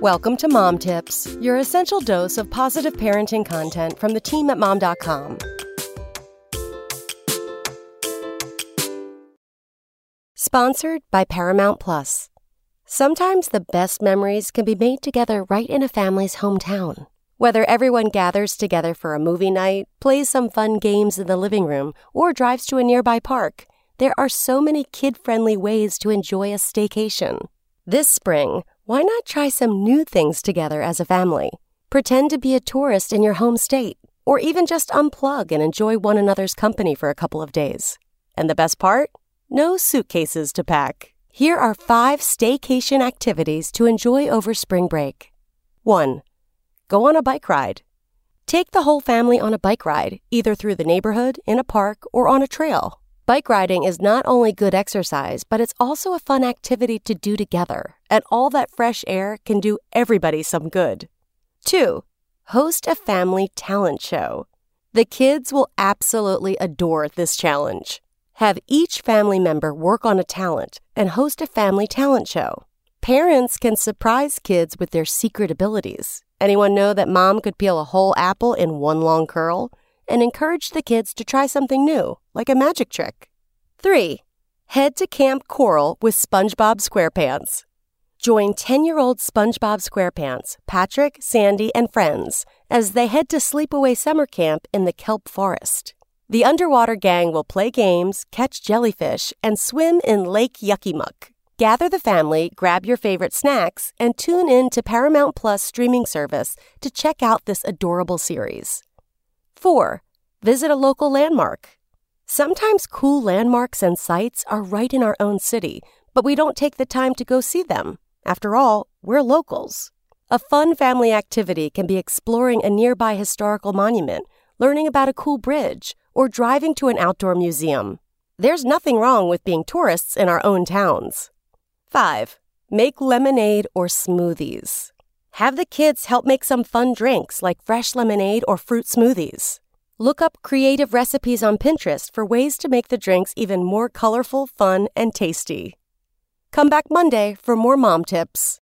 Welcome to Mom Tips, your essential dose of positive parenting content from the team at mom.com. Sponsored by Paramount Plus. Sometimes the best memories can be made together right in a family's hometown. Whether everyone gathers together for a movie night, plays some fun games in the living room, or drives to a nearby park, there are so many kid friendly ways to enjoy a staycation. This spring, why not try some new things together as a family? Pretend to be a tourist in your home state, or even just unplug and enjoy one another's company for a couple of days. And the best part? No suitcases to pack. Here are five staycation activities to enjoy over spring break. 1. Go on a bike ride. Take the whole family on a bike ride, either through the neighborhood, in a park, or on a trail. Bike riding is not only good exercise, but it's also a fun activity to do together, and all that fresh air can do everybody some good. 2. Host a family talent show. The kids will absolutely adore this challenge. Have each family member work on a talent and host a family talent show. Parents can surprise kids with their secret abilities. Anyone know that mom could peel a whole apple in one long curl? And encourage the kids to try something new, like a magic trick. 3. Head to Kamp Koral with SpongeBob SquarePants. Join 10 year old SpongeBob SquarePants, Patrick, Sandy, and friends as they head to Sleepaway Summer Camp in the Kelp Forest. The underwater gang will play games, catch jellyfish, and swim in Lake Yucky Muck. Gather the family, grab your favorite snacks, and tune in to Paramount Plus streaming service to check out this adorable series. 4. Visit a local landmark. Sometimes cool landmarks and sites are right in our own city, but we don't take the time to go see them. After all, we're locals. A fun family activity can be exploring a nearby historical monument, learning about a cool bridge, or driving to an outdoor museum. There's nothing wrong with being tourists in our own towns. 5. Make lemonade or smoothies. Have the kids help make some fun drinks like fresh lemonade or fruit smoothies. Look up creative recipes on Pinterest for ways to make the drinks even more colorful, fun, and tasty. Come back Monday for more mom tips.